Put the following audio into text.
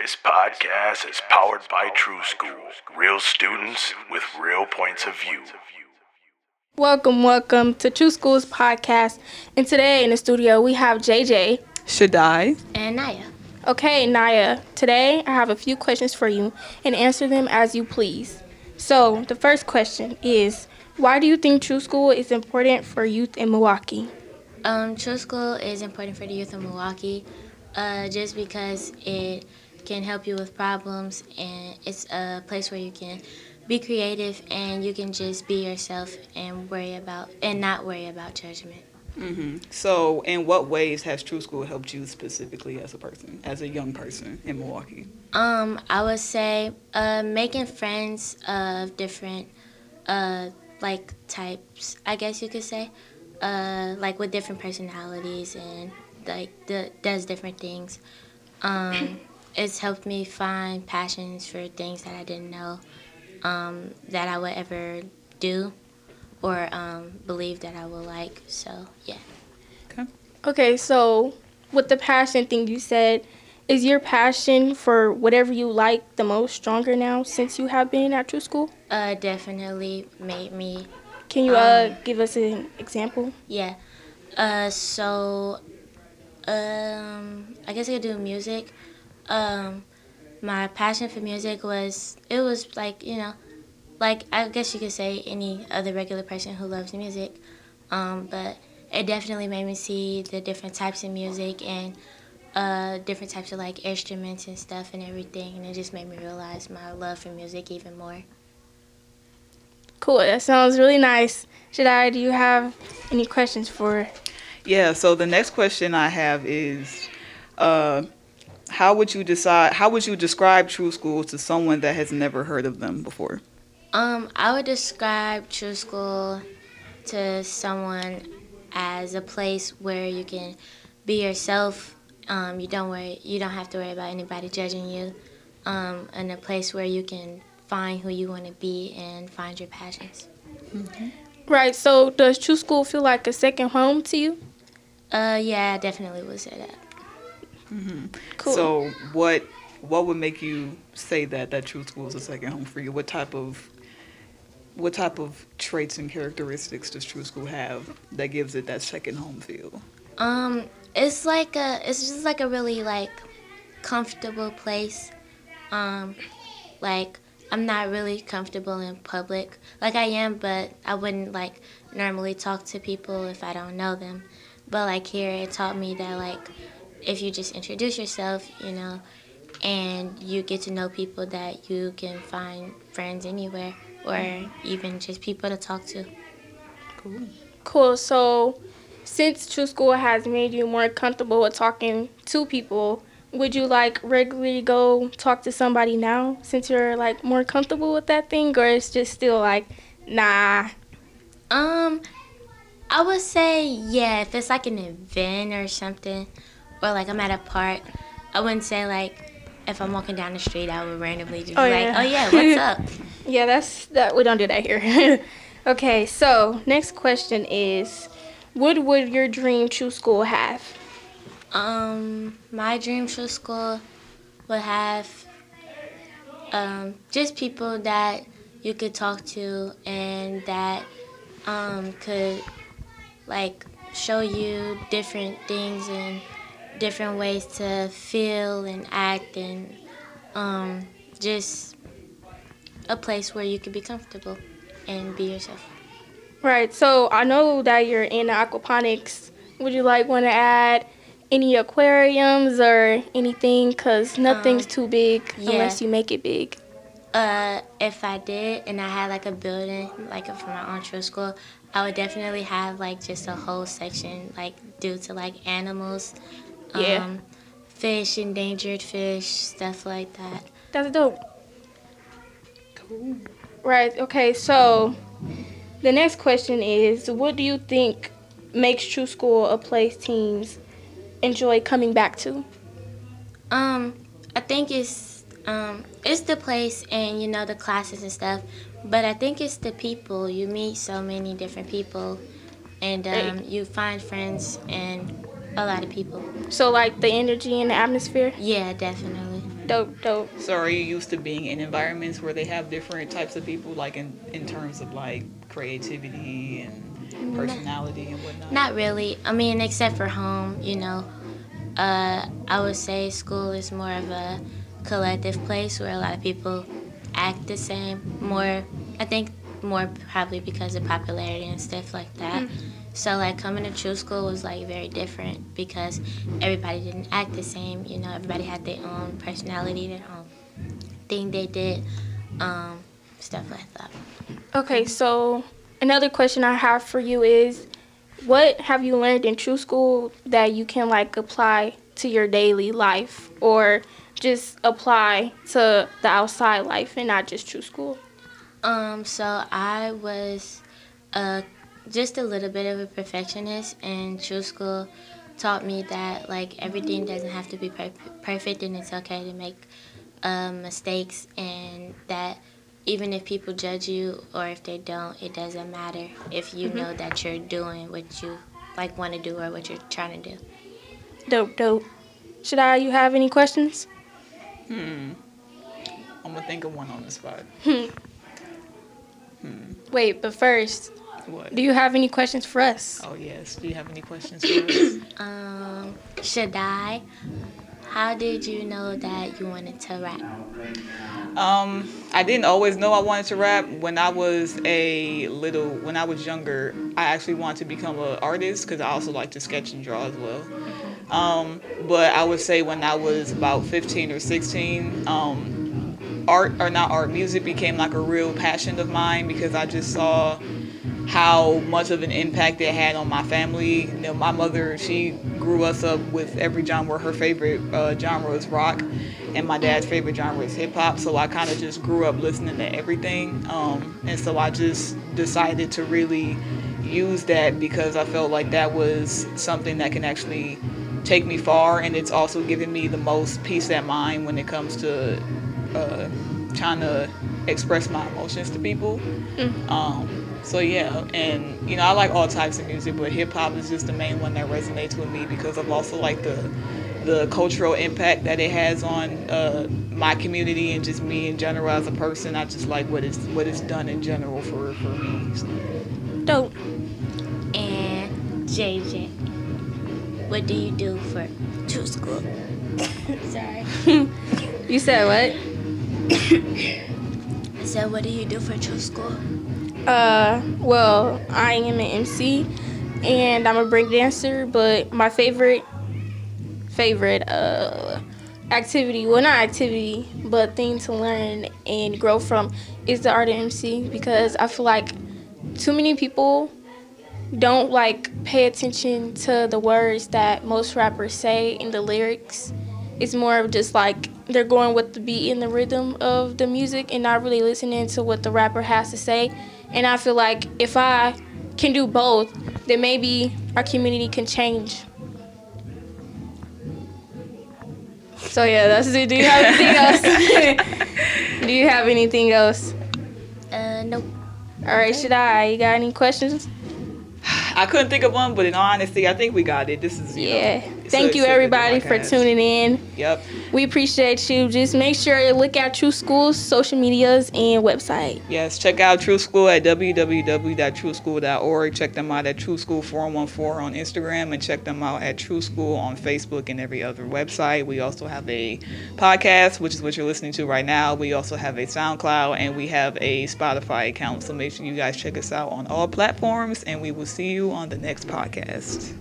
This podcast is powered by True Skool, real students with real points of view. Welcome, welcome to True Skools podcast. And today in the studio we have JJ. Shadi. And Naya. Okay, Naya, today I have a few questions for you and answer them as you please. So, the first question is Why do you think True Skool is important for youth in Milwaukee? Um, True Skool is important for the youth of Milwaukee uh, just because it can help you with problems and it's a place where you can be creative and you can just be yourself and worry about and not worry about judgment. Mm-hmm. So, in what ways has True Skool helped you specifically as a person, as a young person in Milwaukee? Um, I would say uh, making friends of different, uh, like types. I guess you could say, uh, like with different personalities and like the, does different things. Um, it's helped me find passions for things that I didn't know um, that I would ever do or um, believe that I would like. So, yeah. Okay. Okay, so with the passion thing you said, is your passion for whatever you like the most stronger now since you have been at True Skool? Uh, definitely made me. Can you uh, give us an example? Yeah. Uh, so, um, I guess I could do music. Um, my passion for music was it was like you know, like I guess you could say any other regular person who loves music, um, but it definitely made me see the different types of music and uh, different types of like instruments and stuff and everything, and it just made me realize my love for music even more. Cool. That sounds really nice. Shadi, do you have any questions for? Yeah. So the next question I have is, uh, how would you decide? How would you describe True Skool to someone that has never heard of them before? Um, I would describe True Skool to someone as a place where you can be yourself. Um, you don't worry. You don't have to worry about anybody judging you. Um, and a place where you can find who you want to be and find your passions. Right. So, does True Skool feel like a second home to you? Uh, yeah, I definitely would say that. Cool. So, what what would make you say that that True Skool is a second home for you? What type of what type of traits and characteristics does True Skool have that gives it that second home feel? Um, it's like a, it's just like a really like comfortable place. Um, like I'm not really comfortable in public. Like I am, but I wouldn't like normally talk to people if I don't know them. But like here, it taught me that like if you just introduce yourself, you know, and you get to know people that you can find friends anywhere or even just people to talk to. Cool. Cool. So, since True Skool has made you more comfortable with talking to people, would you like regularly go talk to somebody now since you're like more comfortable with that thing, or it's just still like, nah? Um, I would say yeah. If it's like an event or something, or like I'm at a park, I wouldn't say like if I'm walking down the street, I would randomly just Oh, be like, oh yeah, what's up? Yeah, that's that. We don't do that here. okay. So, next question is, what would your dream True Skool have? Um, my dream True Skool would have um, just people that you could talk to and that um, could like show you different things and different ways to feel and act and um, just a place where you could be comfortable and be yourself. Right. So I know that you're in aquaponics. Would you like want to add any aquariums or anything? Cause nothing's too big yeah. unless you make it big. Uh, if I did and I had like a building like for my own True Skool, I would definitely have like just a whole section like due to like animals, Yeah. um, fish, endangered fish, stuff like that. That's dope. Cool. Right. Okay. So the next question is, what do you think makes True Skool a place teens enjoy coming back to? Um, I think it's um, it's the place and you know the classes and stuff, but I think it's the people. You meet so many different people, and um, you find friends and a lot of people. So like the energy and the atmosphere. Yeah, definitely. Dope, dope. So are you used to being in environments where they have different types of people, like in, in terms of like creativity and personality and whatnot? Not really. I mean, except for home, you know. Uh, I would say school is more of a collective place where a lot of people act the same. More, I think, more probably because of popularity and stuff like that. So like coming to True Skool was like very different because everybody didn't act the same. You know, everybody had their own personality, their own thing they did, um, stuff like that. Okay, so another question I have for you is what have you learned in True Skool that you can like apply to your daily life or just apply to the outside life and not just True Skool? Um, so I was uh, just a little bit of a perfectionist, and True Skool taught me that like everything doesn't have to be per- perfect, and it's okay to make uh, mistakes, and that even if people judge you or if they don't, it doesn't matter if you know that you're doing what you like want to do or what you're trying to do. Dope, dope. Shadi you have any questions? Hmm. I'm gonna think of one on the spot. Hmm. Hmm. Wait, but first, What? do you have any questions for us? Oh yes. Do you have any questions for us? Um, Shadi, how did you know that you wanted to rap? Um, I didn't always know I wanted to rap. When I was a little, when I was younger, I actually wanted to become an artist because I also like to sketch and draw as well. Um, but I would say when I was about 15 or 16, um, art or not art, music became like a real passion of mine because I just saw how much of an impact it had on my family. You know, my mother, she grew us up with every genre. Her favorite uh, genre is rock, and my dad's favorite genre is hip hop. So I kind of just grew up listening to everything. Um, and so I just decided to really use that because I felt like that was something that can actually take me far, and it's also given me the most peace at mind when it comes to uh, trying to express my emotions to people. Um, so yeah, and you know I like all types of music, but hip hop is just the main one that resonates with me because of also like the the cultural impact that it has on uh, my community and just me in general as a person. I just like what it's what it's done in general for for me. So. Dope. And JJ, what do you do for True Skool? Sorry. You said what? I said, what do you do for True Skool? Uh, well, I am an MC and I'm a break dancer, but my favorite favorite uh activity, well not activity, but thing to learn and grow from is the art of MC because I feel like too many people don't like pay attention to the words that most rappers say in the lyrics. It's more of just like they're going with the beat and the rhythm of the music and not really listening to what the rapper has to say. And I feel like if I can do both, then maybe our community can change. So yeah, that's it. Do you have anything else? do you have anything else? Uh, nope. All right, Shadi? You got any questions? I couldn't think of one, but in all honesty, I think we got it. This is you know, Yeah. it's Thank you it's a good everybody for tuning in. Yep. We appreciate you. Just make sure you look at True Skool's social medias and website. Yes, check out True Skool at www.trueskool.org. Check them out at True Skool 414 on Instagram and check them out at True Skool on Facebook and every other website. We also have a podcast, which is what you're listening to right now. We also have a SoundCloud and we have a Spotify account. So make sure you guys check us out on all platforms and we will see you on the next podcast.